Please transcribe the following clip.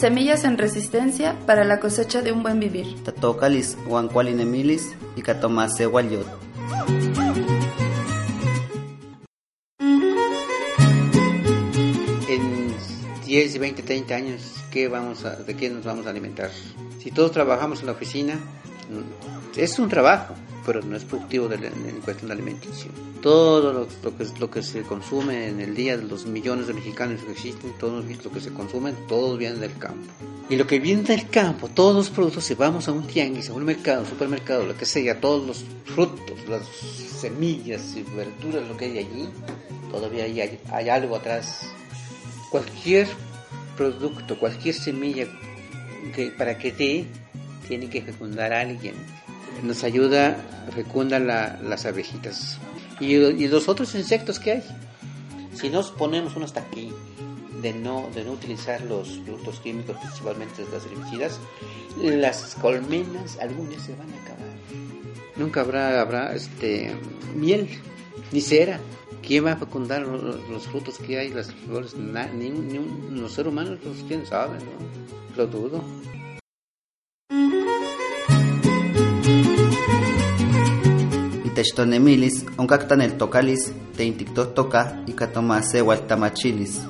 Semillas en resistencia para la cosecha de un buen vivir. Tatocalis, Huancualinemilis y Catomase Guayot. En 10, 20, 30 años, ¿qué vamos a, ¿de qué nos vamos a alimentar? Si todos trabajamos en la oficina, es un trabajo, pero no es productivo de en cuestión de alimentación. Todo lo, lo que, lo que se consume en el día de los millones de mexicanos que existen, todo lo que se consume, todo viene del campo. Y lo que viene del campo, todos los productos, si vamos a un tianguis, a un mercado, supermercado, lo que sea, todos los frutos, las semillas y verduras, lo que hay allí, todavía hay, hay algo atrás. Cualquier producto, cualquier semilla que para que dé, tiene que fecundar a alguien. Nos ayuda, fecunda la- las abejitas. Y, los otros insectos que hay. Si nos ponemos uno hasta aquí de no, de no utilizar los productos químicos, principalmente las herbicidas, las colmenas algunas se van a acabar. Nunca habrá, habrá este, miel, ni cera. ¿Quién va a fecundar lo- lo- los, frutos que hay, las flores? Ni, ni un- los seres humanos, pues, quién sabe, ¿no? Lo dudo. Itechtonemilis, Oncactan el Tocalis, Teintictotoca y Catomase Hualtamachilis.